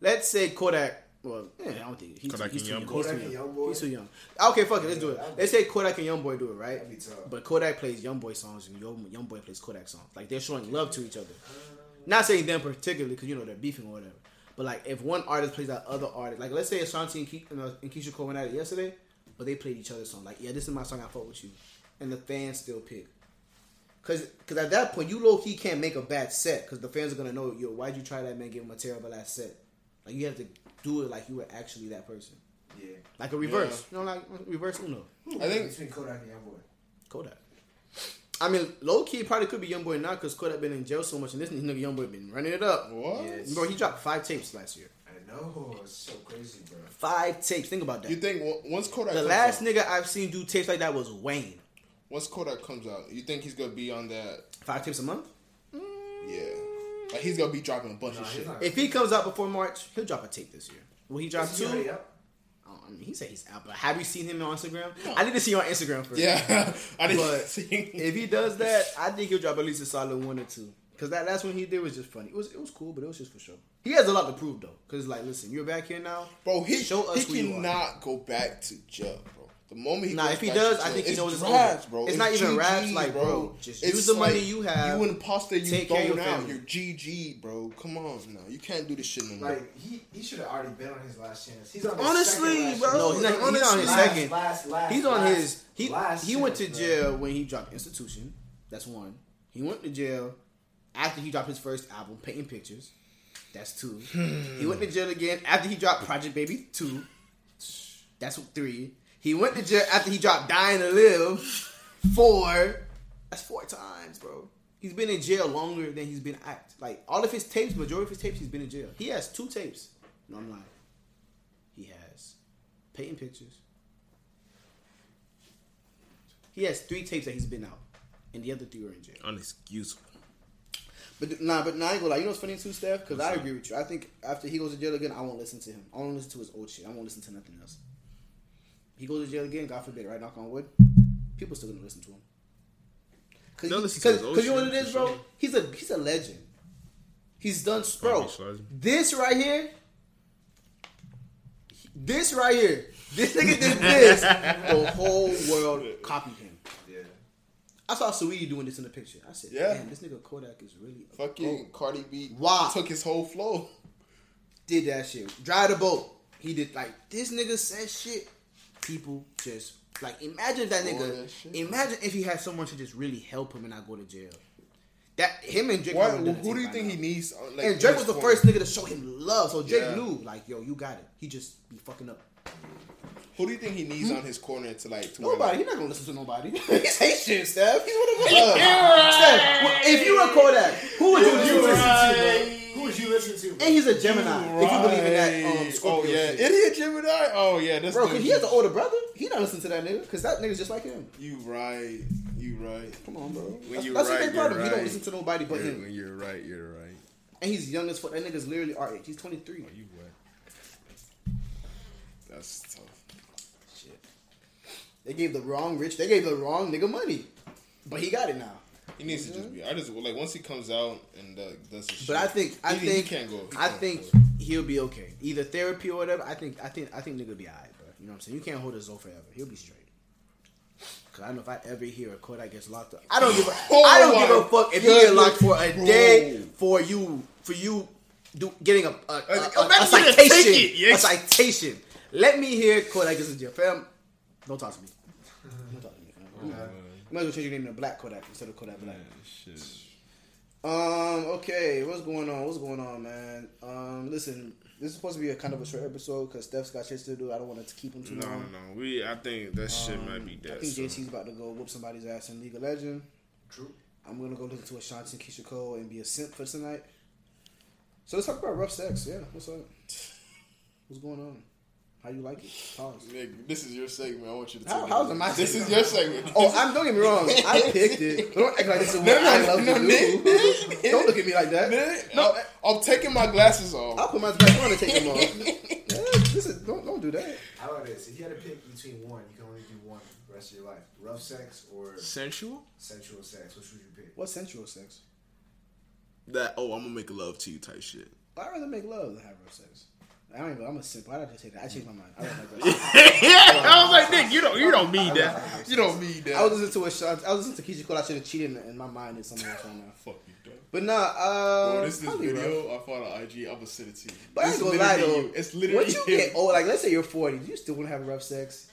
Let's say Kodak. Well, yeah, I don't think he's, Kodak he's and too young. Young He's too Kodak and young. Young Boy? He's too young. Okay, fuck it. Let's do it. Let's say Kodak and Young Boy do it, right? That'd be tough. But Kodak plays Young Boy songs and Young, Young Boy plays Kodak songs. Like they're showing love to each other. Not saying them particularly because you know they're beefing or whatever. But like if one artist plays that other artist, like let's say Ashanti and, Ke- and, uh, and Keyshia Cole went at it yesterday, but they played each other's song. Like yeah, this is my song. I fought with you, and the fans still pick. Cause, cause at that point you low key can't make a bad set because the fans are gonna know yo why'd you try that man give him a terrible ass set. Like you have to do it like you were actually that person. yeah. Like a reverse, you know, like reverse Uno. I think between Kodak and Youngboy. Kodak. I mean, low key probably could be YoungBoy now because Kodak been in jail so much, and this nigga YoungBoy been running it up. what? Yeah. Bro, he dropped five tapes last year. I know it's so crazy, bro. Five tapes. Think about that You think once Kodak The last out, nigga I've seen do tapes like that was Wayne. Once Kodak comes out, you think he's gonna be on that? Five tapes a month. Mm. Yeah, like he's gonna be dropping a bunch Nah, of he's shit. not- If he comes out before March, he'll drop a tape this year. Will he drop Is two? already up? Oh, I mean, he said he's out, but have you seen him on Instagram? I need to see you on Instagram first. Yeah, [LAUGHS] I didn't But see. if he does that, I think he'll drop at least a solid one or two. Cause that last one he did was just funny. It was it was cool, but it was just for show. He has a lot to prove though. Cause like, listen, you're back here now. Bro, he Show us he who you are. cannot go back to jail, bro. The moment he Nah, goes if he back does, to I think he it's knows it's raps, over. bro. It's not even raps, like, bro, just It's use the money like, you have, You imposter, you take care of thrown your out. family. You're GG, bro. Come on, now you can't do this shit no more. Like he, he should have already been on his last chance. He's on his Honestly, second bro. chance. No, he's not, he's not on his Last- second. Last, last, He's on last- his. He last he went to chance, bro. jail when he dropped Institution. That's one. He went to jail after he dropped his first album, Painting Pictures. That's two. [SIGHS] he went to jail again after he dropped Project Baby two. That's three. He went to jail after he dropped Dying to Live four. That's four times, bro. He's been in jail longer than he's been act. Like all of his tapes, majority of his tapes, he's been in jail. He has two tapes. No, I'm lying. He has Painting Pictures. He has three tapes that he's been out, and the other three were in jail. Unexcusable. But nah, but nah, I ain't gonna lie. You know what's funny too, Steph? Because I agree with you. I think after he goes to jail again, I won't listen to him. I won't listen to his old shit. I won't listen to nothing else. He goes to jail again. God forbid, right? Knock on wood. People still gonna listen to him. Cause, he- listen to cause, his old 'cause you know what it is, for bro. sure. He's a he's a legend. He's done, bro. Bobby This right here, this right here, this nigga did this. the whole world copied him. Yeah. I saw Saweetie doing this in the picture. I said, Yeah. "Damn, this nigga Kodak is really a Fucking goat." Cardi B Wow. took his whole flow. did that shit. Drive the boat. He did like this nigga said shit. People just like imagine if that nigga. that imagine if he had someone to just really help him and not go to jail. That him and Drake. Why, would've done a who do you think by he needs? uh, Like, And in Drake was the corner? first nigga to show him love, so Drake Yeah. knew like, yo, you got it. He just be fucking up. Who do you think he needs on his corner to like? To Nobody. like- He's not gonna listen to nobody. [LAUGHS] He's Haitian, Steph. He's one of us. Steph, if you were Kodak, who would you listen You to? listen to, bro? Who would you listen to? Bro? And he's a Gemini. If you believe in that um, Scorpio oh yeah, shit. idiot Gemini. Oh yeah, that's Bro, the- cause he has an older brother. He not listening to that nigga, cause that nigga's just like him. You right. You right. Come on, bro. When That's, you're that's right, the thing about you're him. He don't listen to nobody but You're- him. when you're right, you're right. And he's young as fuck. That nigga's literally our age. He's 23. Oh, You what? That's tough. Shit. They gave the wrong rich. They gave the wrong nigga money, but he got it now. He needs to just be. I just like once he comes out and uh, does his But shit, I think I he, think he can't go. he I can't think go. he'll be okay. Either therapy or whatever. I think I think I think nigga be alright, bro. You know what I'm saying? You can't hold his own forever. He'll be straight. Cause I don't know if I ever hear a Kodak gets locked up, I don't give a [LAUGHS] Oh I don't give a fuck if you get locked for a bro. day for you for you do, getting a a, a, a, a imagine a citation yes. a citation. Let me hear Kodak gets in jail, fam. Don't talk to me. Don't talk to me, fam. You might as well change your name to Black Kodak instead of Kodak Black. Shit. Um. Okay. What's going on? What's going on, man? Um. Listen, this is supposed to be a kind of a short episode because Steph's got shit to do. I don't want to keep him too No, long. no, no. we. I think that shit might be dead. I dead. think so. JC's about to go whoop somebody's ass in League of Legends. True. I'm gonna go listen to Ashanti and Keyshia Cole and be a simp for tonight. So let's talk about rough sex. Yeah. What's up? [LAUGHS] What's going on? How you like it? Pause. Nigga, this is your segment. I want you to. How- take how's it. it my This segment? is your segment. Oh, I'm don't get me wrong. I [LAUGHS] picked it. Don't act like this is what No, no, I love no, to Nick. do. don't look at me like that. Nigga, No, I'm, I'm taking my glasses off. I'll put my back on and take them off. [LAUGHS] Yeah, this is, don't don't do that. How about this? If you had to pick between one, you can only do one the rest of your life: rough sex or Sensual? sensual sex. Which would you pick? What sensual sex? That oh, I'm gonna make love to you type shit. I'd rather make love than have rough sex. I don't even. I'm a simp. I'd have to take that. I changed my mind. I don't like rough [LAUGHS] sex. I was like, Nick, you don't, you don't mean that. you don't mean that. I was listening to a shot. I was listening to Keyshia Cole. I should have cheated, and my mind is something else right now. Fuck you, dog. But nah, uh, Bro, this is this probably rough. video I found on IG. I'm gonna send it to you. But I ain't gonna lie though. you. It's literally Once you him. get old, like let's say you're 40, you still want to have rough sex.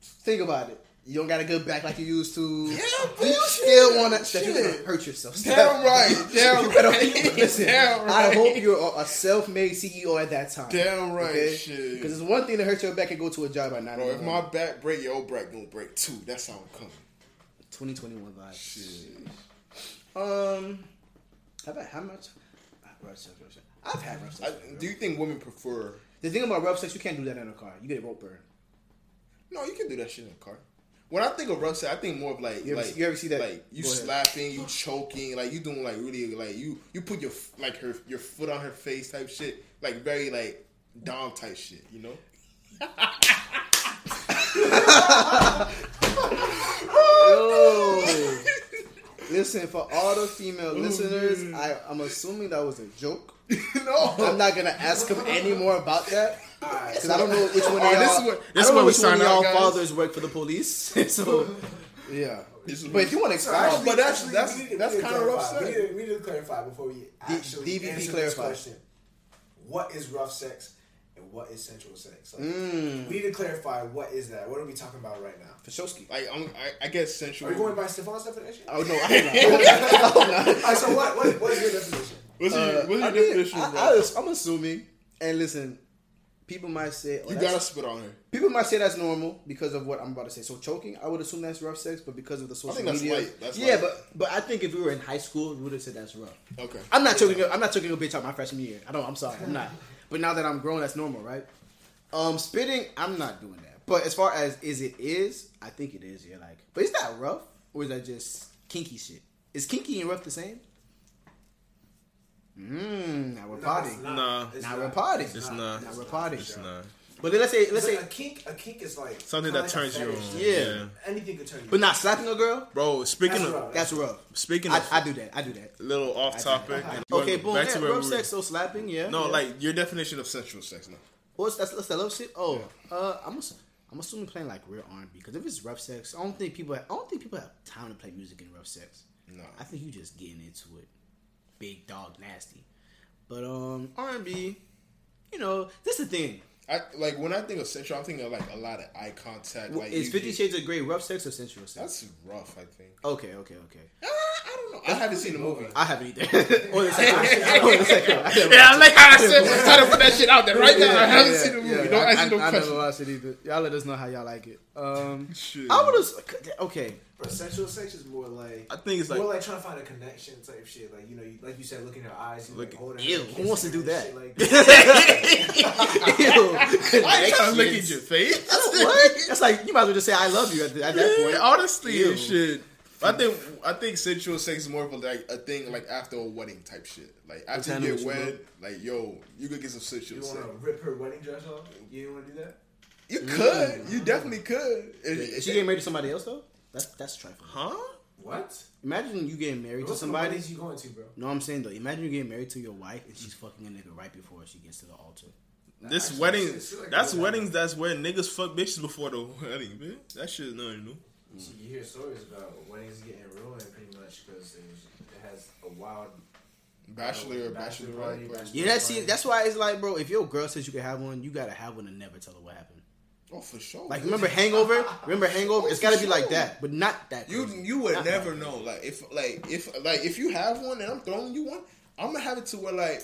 Think about it. You don't got a good back like you used to. Yeah, you still want to. Steph, you're Shit. gonna hurt yourself. Damn right. [LAUGHS] Damn You better- right. Listen, Damn I hope you're a, a self-made CEO at that time. Damn right. Shit. Because it's one thing to hurt your back and go to a job at 9 Bro, if my back break, your back gonna break too. That's how I'm coming. 2021 vibes. Shit. Um, how about how much? Rough sex, rough sex. I've had rough I, sex. do you think women prefer? the thing about rough sex, you can't do that in a car. You get a rope burn. No, you can do that shit in a car. When I think of rough sex, I think more of like You ever- like you ever see that? like you slapping, you choking, like you doing like really like you you put your like her your foot on her face type shit, like very like dom type shit, you know? [LAUGHS] [LAUGHS] Yo. Listen, for all the female listeners, I, I'm assuming that was a joke. [LAUGHS] no. I'm not gonna ask him any more about that because I don't know which one of Oh, y'all. this is what- [LAUGHS] this is where we which sign out, y'all fathers work for the police. so yeah, but if you want to So but that's- actually, that's- we need that's we need to kinda rough clarify. We sex. need, to, we need to clarify before we actually DVP answer clarify. this question. What is rough sex and what is sensual sex? Like, Mm. We need to clarify what is that. What are we talking about right now? Fashowski. I'm, I, I guess sensual. Are you going by Stefan's definition? Oh no, [LAUGHS] I am not. Alright, so what, what? What is your definition? What's your, Uh, what's your I mean, definition, I, bro? I, am assuming, and listen, people might say oh, you gotta spit on her. People might say that's normal because of what I'm about to say. So choking, I would assume that's rough sex, but because of the social think that's media, light. That's yeah. light. But but I think if we were in high school, we would have said that's rough. Okay. I'm not choking. a- I'm not choking a bitch out my freshman year. I don't. I'm sorry. I'm not. But now that I'm grown, that's normal, right? Um, spitting, I'm not doing that. But as far as is it is, I think it is. Yeah, like, but is that rough or is that just kinky shit? Is kinky and rough the same? Mmm. Now we're No, potting. it's not. Nah. It's Now we're potting. It's not. Now we're potting. It's not. But then let's say let's Like say a kink. A kink is like Something that turns you on. Yeah. Yeah. Anything could turn you. But not slapping a girl. Bro, speaking That's of rough. That's rough. speaking I, of I do that. I do that. little off topic. and Okay, boom. back Yeah, to rough sex, so slapping. Yeah. No, yeah. like your definition of sensual sex. No. what's that's, that's that love shit. Oh, uh, I'm ass- I'm assuming playing like real R&B because if it's rough sex, I don't think people. Have, I don't think people have time to play music in rough sex. No. I think you just getting into it, big dog nasty. But um, R&B, you know, this is the thing. I like when I think of sensual, I'm thinking of like a lot of eye contact. Like is Fifty get- Shades of Grey rough sex or sensual sex? That's rough. I think. okay, okay, okay. Uh, I don't know. I haven't seen the movie. I haven't either. or the second. Or the second one. [LAUGHS] I never Yeah, I like how I said. Try to put that shit out there right it. now. I haven't yeah, seen the movie. yeah. Don't I, ask me no I, I never questions. watched it either. Y'all let us know how y'all like it. Um, Shit. I would have. Okay, But sensual sex is more like I think it's like more like trying to find a connection type shit. Like you know, you, like you said, looking in her eyes, you Look- like holding Ew, her, who wants to do that? and shit like [LAUGHS] Ew. I ain't trying to look at your face. what? That's like you might as well just say I love you at, at that point. Yeah, honestly, Ew. shit. I think I think sensual sex is more of a, like a thing like after a wedding type shit. Like after you get wed, like yo, you could get some sensual You want to rip her wedding dress off? You want to do that? You could, you definitely could. It- Is it- she getting married to somebody else though? That's that's trifling. Huh? What? Imagine you getting married to somebody. weddings you going to, bro? No, I'm saying though. Imagine you getting married to your wife and she's fucking a nigga right before she gets to the altar. This Actually, wedding, shit- shit like that's that. weddings. That's where niggas fuck bitches before the [LAUGHS] wedding, man. That shit is nothing new. So you hear stories about weddings getting ruined pretty much because it, it has a wild bachelor or Bachelor bachelorette. party, party. bachelor- Yeah, that's see, that's why it's like, bro. If your girl says you can have one, you gotta have one and never tell her what happened. Oh, for sure. Like remember Hangover? Remember Hangover? Oh, It's gotta for be like that, but not that. You crazy. you would Not never that know. Like if like if like if you have one and I'm throwing you one, I'm gonna have it to where like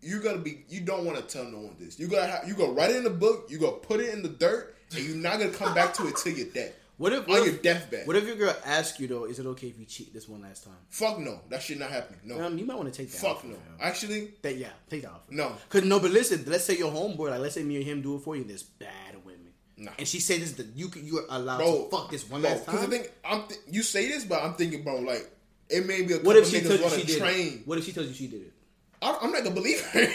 you gotta be. You don't want to tell no one this. You gotta have, you go write it in the book. You go put it in the dirt, and you're not gonna come back to it till you're dead. [LAUGHS] What if on what your if, deathbed? what if your girl asks you though? Is it okay if you cheat this one last time? Fuck no, that should not happen. No, Um, you might want to take that. fuck off, no. fam. Actually, That yeah, take that off. no. Cause no, but listen. Let's say your homeboy, like let's say me and him do it for you. This bad women, Nah. and she said this that you can, you are allowed Bro, to fuck this one bro, last Because time. the thing, I'm th- you say this, but I'm thinking, bro, like it may be a couple what if she niggas tells you on she a did train. it? What if she tells you she did it? I, I'm not gonna believe her. [LAUGHS]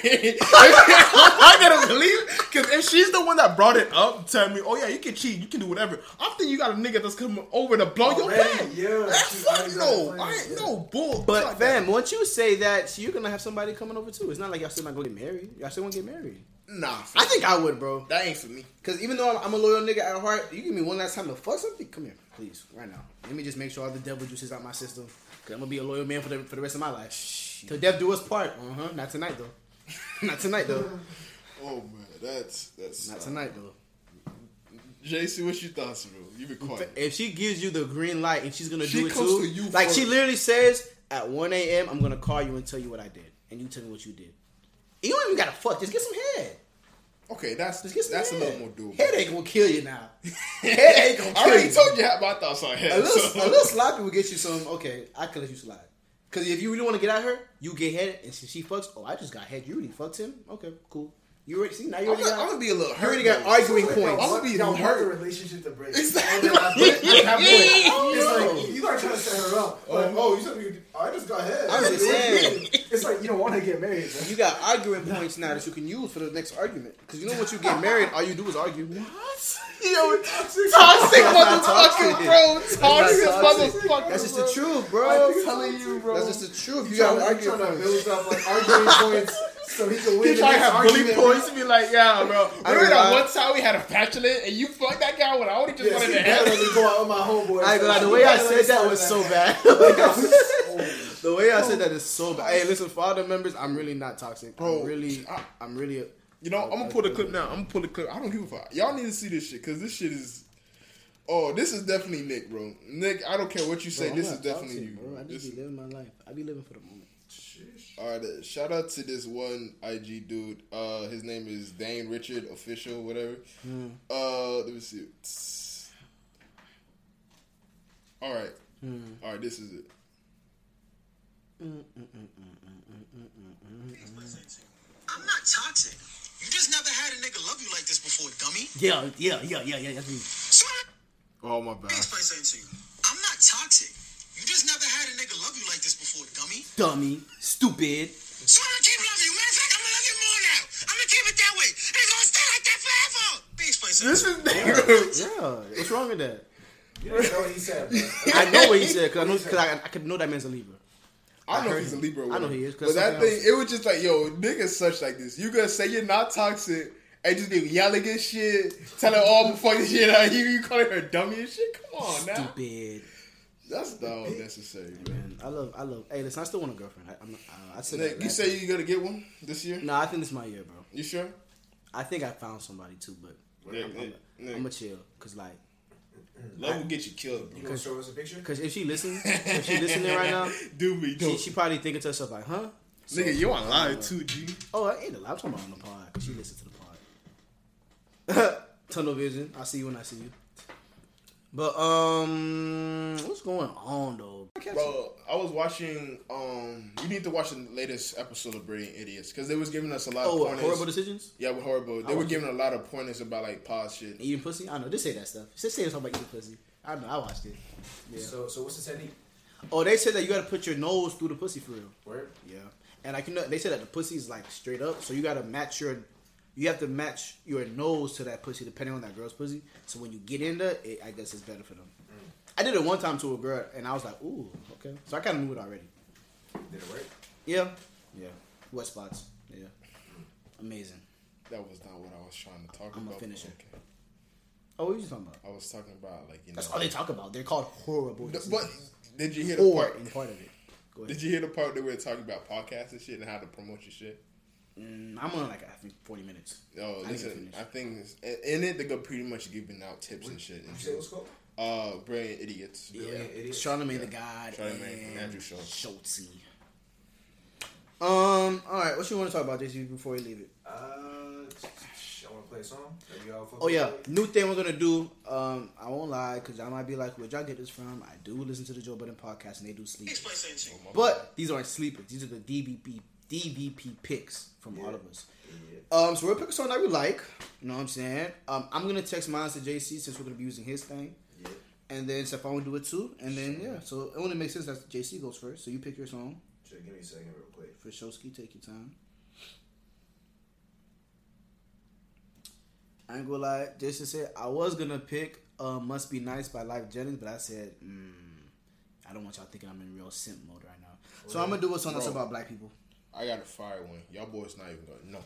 I gotta [LAUGHS] believe because if she's the one that brought it up, telling me, "Oh yeah, you can cheat, you can do whatever," I think you got a nigga that's coming over to blow your Already, back. yeah, That's fuck no. I ain't no bull. But Fuck that. fam, once you say that, you're gonna have somebody coming over too. It's not like y'all still not gonna get married. Y'all still gonna get married. Nah, I think I would, bro. that ain't for me. Cause even though I'm, I'm a loyal nigga at heart, you give me one last time to fuck something. Come here, please, right now. Let me just make sure all the devil juice is out my system. Cause I'm gonna be a loyal man for the for the rest of my life. Till death do us part. Uh huh. Not tonight though. [LAUGHS] Not tonight though. Oh man, that's that's Not tonight though. JC, what's your thoughts, bro? You been quiet. If she gives you the green light and she's gonna She do it too, to you like she literally says, at 1 a.m. I'm gonna call you and tell you what I did, and you tell me what you did. You don't even gotta fuck. Just get some head. Okay, that's Just get some that's a little more doable. Head ain't gonna kill you now. head ain't gonna I already you. told you how my thoughts on head. a little, so- a little sloppy will get you some. Okay, I can let you slide. Cause if you really want to get at her, you get head, and she, she fucks. Oh, I just got head. You already fucked him. Okay, cool. You already see now. You I'm already gonna, I'm gonna be a little You hurt. already got though. arguing Like, points. I'm gonna be y'all hurt. want the relationship to break. Exactly. And then at that- at that point, It's Yo. like you are trying to set her up. Oh, like, oh, you said you, I just got head. I'm just saying. It's like you don't want to get married. bro. You got arguing points now that you can use for the next argument. Because you know, once you get married, all you do is argue. What? [LAUGHS] Yo, Toxic. toxic That's not motherfucker, toxic. bro. That's Toxic not toxic. motherfucker. That's just the truth, bro. I'm telling you, bro. That's just the truth. You You gotta trying, argue trying to points. build up like arguing points so he can win He the trying to have bully points and be like, yeah, bro. I Remember ain't that one time we had a bachelor and you fucked that guy when I only just Yes, wanted he to have definitely go out with my homeboy. I ain't gonna the way I said that was so bad. [LAUGHS] [LAUGHS] the way I said that is so bad. Hey, listen, for all the members, I'm really not toxic. Bro, I'm really, I- I'm really. You know, I'm gonna pull the clip now. I'm gonna pull the clip. I don't give a fuck. Y'all need to see this shit because this shit is. Oh, this is definitely Nick, bro. Nick, I don't care what you say. Bro, this is definitely toxic, you. bro. I just This- be living my life. I be living for the moment. All right, uh, shout out to this one IG dude. Uh, his name is Dane Richard Official, whatever. Hmm. Uh, let me see. All right, Hmm. all right. This is it. I'm not toxic. You just never had a nigga love you like this before, dummy. Yeah, yeah, yeah, yeah, yeah. That's me. So Oh my bad. explain something to you. I'm not toxic. You just never had a nigga love you like this before, dummy. Dummy, stupid. So I'm gonna keep loving you. Matter of fact, I'm gonna love you more now. I'm gonna keep it that way. And it's gonna stay like that forever. Let me. This is [LAUGHS] Yeah, what's wrong with that? You didn't know what he said, bro. [LAUGHS] I know what he said because I know because I, I could know that man's a Libra. I know heard he's a him. Libra. or I know he is, 'cause But that thing, else- it was just like, yo, niggas such like this. You gonna say you're not toxic and just be yelling and shit, telling all the fucking shit out you. You calling her dummy and shit? Come on now. Stupid. That's not necessary, man. Man, I love, I love. Hey, listen, I still want a girlfriend. I, I'm, uh, I said Nick, you say time. you gonna get one this year? No, I think this is my year, bro. You sure? I think I found somebody too, but Nick, I'm, Nick, I'm, Nick. I'm gonna chill because like, Love will get you killed, You bro. gonna show us a picture? because if she listens, if she listening right now, [LAUGHS] Do me, she, don't. she probably thinking to herself like, huh? So- Nigga, you on live too, G. Oh, I ain't a lot. I'm talking about on the pod because she listens to the pod. [LAUGHS] Tunnel vision. I see you when I see you. But um, what's going on though? Bro, I was watching. Um, you need to watch the latest episode of Brilliant Idiots because they was giving us a lot Oh, of what, pointers. horrible decisions. Yeah, with horrible. They I were watched giving a lot of pointers about like pause shit. Eating pussy. I know. Just say that stuff. Just say something about eating pussy. I know. I watched it. Yeah. So, so what's the technique? Oh, they said that you got to put your nose through the pussy for real. Word? Yeah. And I can. They said that the pussy is like straight up, so you got to match your. You have to match your nose to that pussy depending on that girl's pussy. So when you get in there, it, I guess it's better for them. I did it one time to a girl, and I was like, "Ooh, okay." So I kind of knew it already. Did it work? Yeah, yeah. Wet spots. Yeah, amazing. That was not what I was trying to talk I'm a about. finisher. Okay. Oh, what are you talking about? I was talking about like you know. That's all they talk about. They're called horrible. But did you hear the or part? in part of it. Go ahead. Did you hear the part that we were talking about podcasts and shit and how to promote your shit? Mm, I'm on like I think 40 minutes. Oh, I listen. I think it's- in it they go pretty much giving out tips and shit. You And say what's called? uh, brilliant idiots. Yeah, Brilliant Idiots? Charlamagne the God Charlamagne, and Andrew Schulz. Schulz. Um. All right. What you want to talk about, JC, before we leave it? Uh, I want to play a song. That we all Oh with? yeah, new thing we're gonna do. Um, I won't lie, because I might be like, where'd y'all get this from? I do listen to the Joe Budden podcast, and they do sleep. me explain something. But these aren't sleepers. These are the DVP DVP picks from all of us. Yeah. Um, so we'll pick a song that we like. You know what I'm saying? Um, I'm gonna text mine to JC since we're gonna be using his thing, Yeah. and then Stephon will do it too. And then yeah, so it only makes sense that JC goes first. So you pick your song. Sure, give me a second real quick. For Shosky, take your time. I ain't gonna lie. Jason said I was gonna pick uh, "Must Be Nice" by Lyfe Jennings, but I said mm, I don't want y'all thinking I'm in real simp mode right now. So I'm gonna do a song that's about black people. I got a fire one. Y'all boys not even gonna know.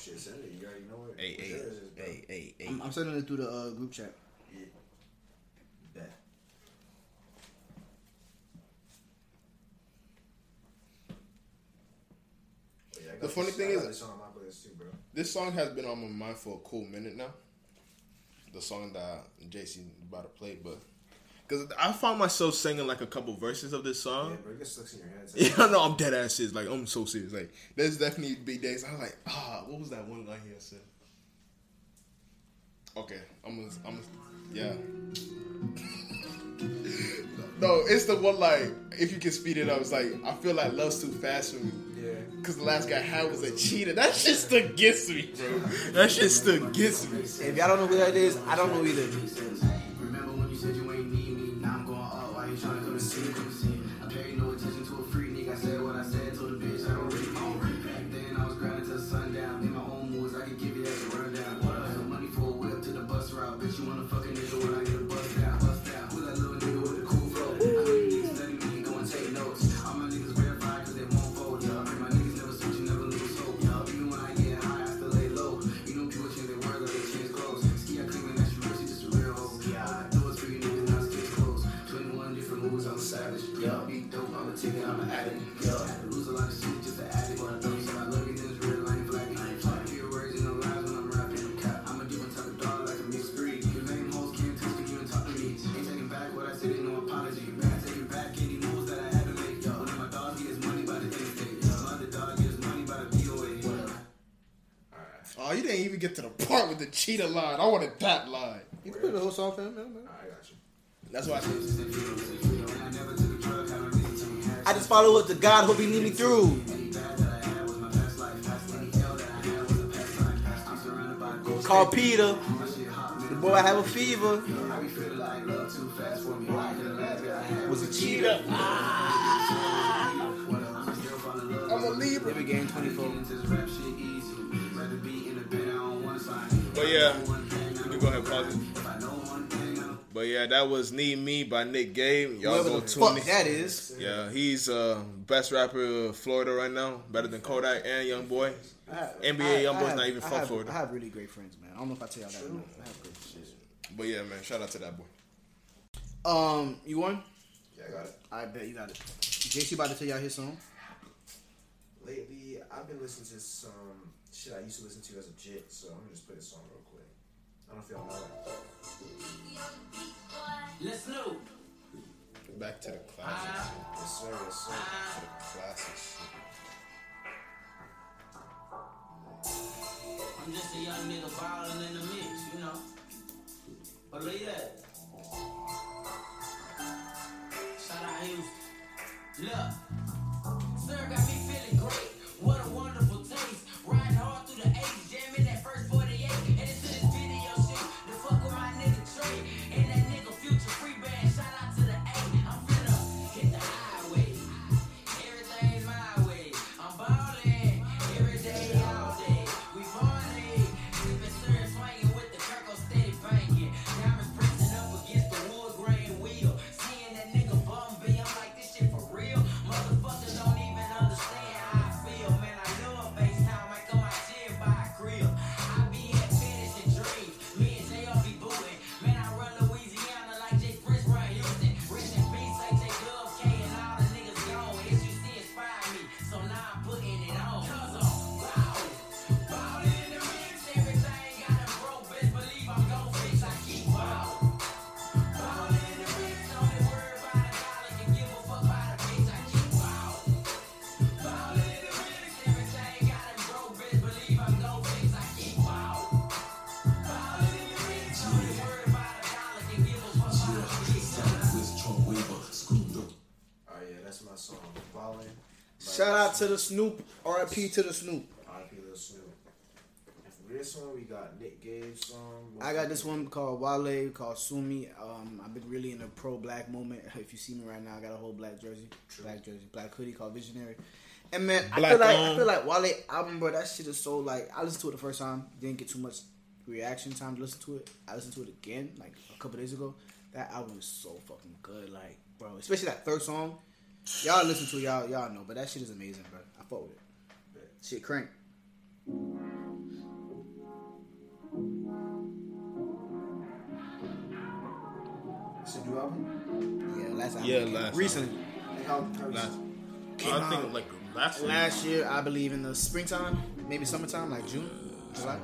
Shit, send it. You already know it. Hey, hey, What yours is, bro? hey, hey, hey. I'm, I'm sending it through the uh, group chat. Yeah. Bet. Oh, yeah, The funny this- thing is- this song on my playlist too. This song has been on my mind for a cool minute now. The song that JC about to play, but Because I found myself singing like a couple verses of this song. Yeah, bro, it gets stuck in your head. Yeah, I know I'm dead ass serious. Like I'm so serious. Like there's definitely big days. I'm like, ah, what was that one line here said? Okay, I'm gonna, I'm gonna, yeah. [LAUGHS] no, it's the one like, if you can speed it up, it's like, I feel like love's too fast for me. Yeah. Cause the last guy I had was a cheater. That shit still gets me, bro. that shit still gets me. If y'all don't know who that is, I don't know either. Oh, you didn't even get to the part with the cheetah line. I wanted that line. You can play the whole song for him, man. man. I got you. That's why I said. I never took a drug, had a reason to just follow what the God hope he lead me through. Any bad that I had was my past life. Past any hell that I had was a past life. I'm surrounded by ghosts. Call Peter. My shit hot, The boy, I have a fever. I be feeling like love too fast for me. I could've laughed if I had Was a cheater. Whatever, I'ma still fall in love. I'm a ah. Libra. Every game 24. But yeah, One thing, can go ahead and pause it. If I know one thing, I know But yeah, that was Need Me by Nick Gabe. Y'all Whoever go the tune fuck in. that is. Yeah, he's uh, best rapper of Florida right now, better than Kodak and Young Boy. Have- NBA I- young I boy's have- not even I from have- Florida. I have really great friends, man. I don't know if I tell y'all that. Enough. I have great friends. But yeah, man, shout out to that boy. Um, you won? Yeah, I got it. I bet you got it. JC about to tell y'all his song. Lately, I've been listening to some shit I used to listen to as a jit, so I'm gonna just play the song real quick. I don't know if y'all know it. Let's know. Back to the classics. Yes, sir, yes, sir. Ah. To the classics. I'm just a young nigga ballin' in the mix, you know. Believe that. Shout out Houston. Look, sir got me feeling great. What a wonderful Shout out to the Snoop. R.I.P. to the Snoop. R.I.P. Lil Snoop. And for this one, we got Nick Gabe's song. I got this one called Wale called Sue Me. Um, I've been really in a pro black moment. [LAUGHS] If you see me right now, I got a whole black jersey, black jersey, black hoodie called Visionary. And man, I feel like I on. feel like Wale album, bro. That shit is so like I listened to it the first time, didn't get too much reaction time to listen to it. I listened to it again like a couple days ago. That album is so fucking good, like bro. Especially that third song. Y'all listen to it, y'all y'all know, but that shit is amazing, bro. I fuck with it. Shit crank. It's a new album. Yeah, last album. Yeah, last recently. And how, how Last, Came I think like last year. last year, I believe in the springtime, maybe summertime, like June, July.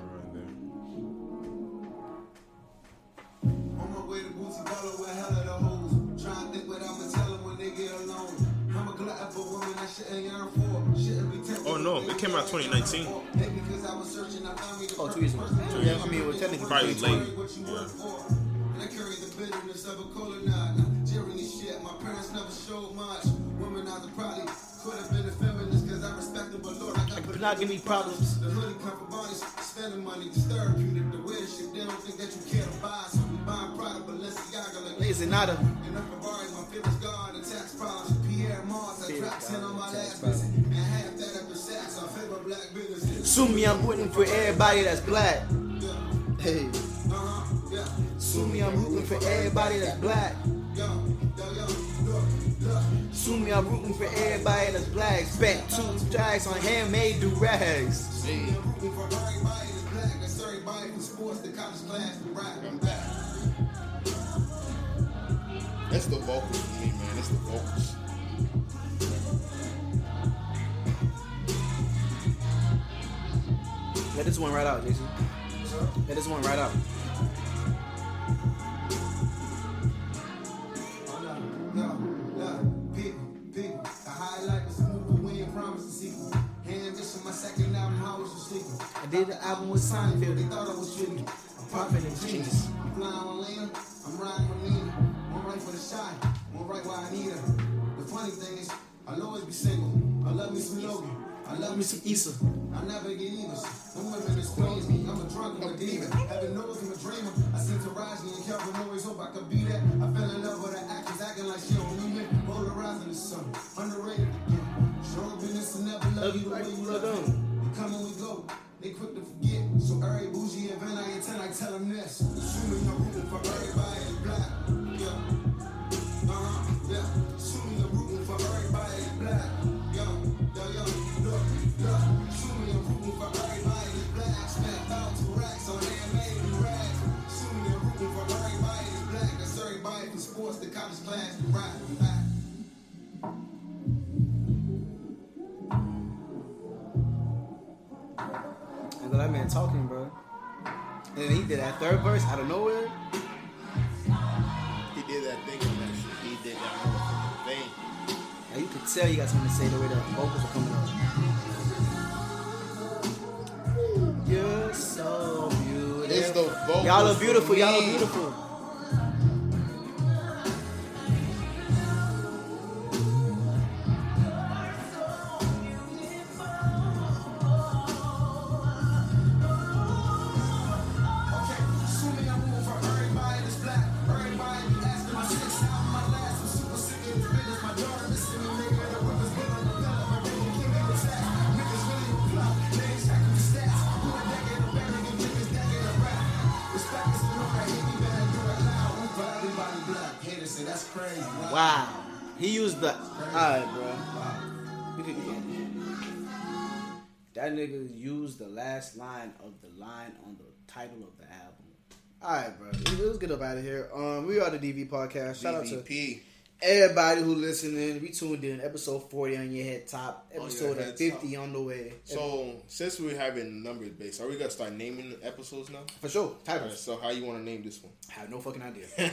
Came out 2019. Maybe because I was searching, I found Oh, two years ago. Yeah, I mean, well, technically, Probably 2020. late. what you work for. And I carry the bitterness of a cola nut. Jerry shit, my parents never showed much. Womanizer probably could have been a feminist because I respect them, but Lord, I got But not give me problems. the hoodie come from bodies, spending money to therapeutic, the weird shit. They don't think that you care to buy, so we buying product, Balenciaga like Lazy nada. and up Ferrari, my favorite God, the tax problems. Pierre Mars, I dropped 10 on my last visit. And half that up the sacks, I favor black businesses. Sue me, I'm rooting for everybody that's black. Hey, sue me, I'm rooting for everybody that's black. Sue me, I'm rooting for everybody that's black. Spent two stacks on handmade do rags. Everybody that's. That's. That's the vocals for me, man. It's the vocals. Let this one right out, Jason. Let this one right out. I did the album with Seinfeld. They thought I was and. I'll always be single. I love me some Logan. I love me some Issa. I never get. Them women me. I'm a drunk, I'm a demon. Heaven knows I'm a dreamer. I seen Taraji and Kelvin always hope I could be that. I fell in love with an actress acting like she don't believe me. Polarizing the sun. Underrated again. In this and never love you the way you love me. We come and we go. They quick to forget. So every bougie event I attend, I tell them this. Assuming I'm rooting for everybody And then that man talking, bro. And then he did that third verse out of nowhere. He did that thing on that shit. He did that motherfucking thing. And you could tell he got something to say the way the vocals are coming out. You're so beautiful. It's the vocals Y'all are beautiful. Y'all are beautiful. Last line of the line on the title of the album. Alright, bro. Let's get up out of here. Um, we are the DV podcast. Shout out to everybody who listening. We tuned in. Episode 40 on your head top. Episode head 50 on the way. So since we're having numbers based, are we gonna start naming the episodes now? For sure. Titles. so how you want to name this one? I have no fucking idea. [LAUGHS]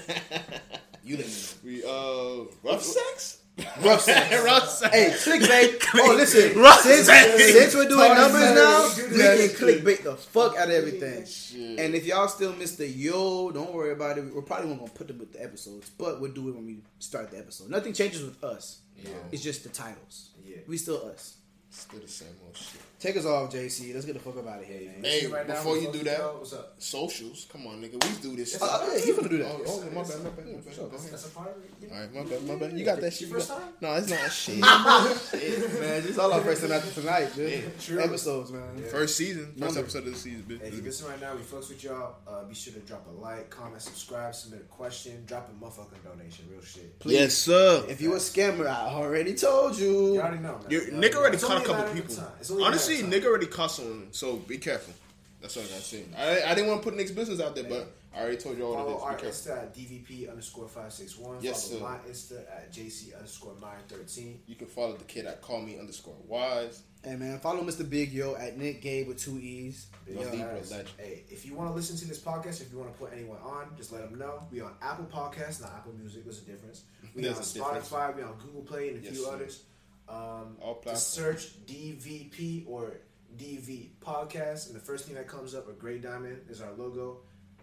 You let me know. We uh rough sex. Rough sex. [LAUGHS] rough sex. Hey, clickbait. [LAUGHS] Oh, listen. Rough Since, sex. since we're doing numbers now, we can clickbait the fuck out of everything. Shit. And if y'all still miss the yo, don't worry about it. We're probably gonna put them with the episodes, but we'll do it when we start the episode. Nothing changes with us. Yeah. It's just the titles. Yeah. We still us. Still the same old shit. Take us off, JC. Let's get the fuck up out of here, man. Hey, Right now, before you do that, y'all. what's up? socials. Come on, nigga. We do this. shit. Oh, yeah, you finna do that. Oh, oh, my bad, my bad, my bad. Go ahead. That's a part of it. All right, my bad, my bad. You got that shit. You first got- time? No, it's not [LAUGHS] shit. man, this all our first time after tonight, dude. True. Episodes, man. First season, first Number. episode of the season, bitch. Hey, if you're listening right now, we fucks with y'all. Uh, be sure to drop a like, comment, subscribe, submit a question, drop a motherfucking donation. Real shit. Please. Yes, sir. If you a scammer, I already told you. You already know, man. Your, Nick already It's caught a couple people. time. It's only a Honestly, matter of Nick time. already caught someone, so be careful. That's all I gotta say. I, I didn't want to put Nick's business out there, but I already told you all Follow what our it is. Be careful. Insta at DVP underscore 561. Yes, Follow sir. my Insta at JC underscore 913. You can follow the kid at call me underscore wise. Hey man, follow Mr. Big Yo at Nick Gabe with two E's. Big Yo, Libra guys. legend. Hey, if you want to listen to this podcast, if you want to put anyone on, just let them know. We on Apple Podcasts, not Apple Music. There's a difference. We There's on a difference. Spotify. We on Google Play and a Yes, few sir. others. Um, All just search DVP or DV Podcast, and the first thing that comes up, a gray diamond, is our logo.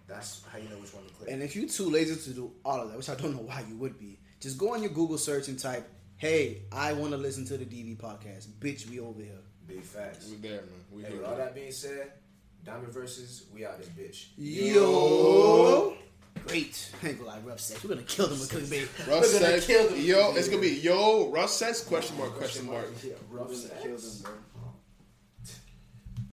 That's how you know which one to click. And if you're too lazy to do all of that, which I don't know why you would be, just go on your Google search and type, "Hey, I want to listen to the DV podcast." Bitch, we over here. Big facts. We there, man. We Hey, here. with all that being said, Diamond versus, we out this bitch. Yo, great. I ain't gonna lie, rough sex. We're gonna kill them with clickbait. Rough We're gonna sex. kill them. Yo, it's gonna be yo rough sex question mark question mark. Yeah, rough We're gonna sex. kill them, bro.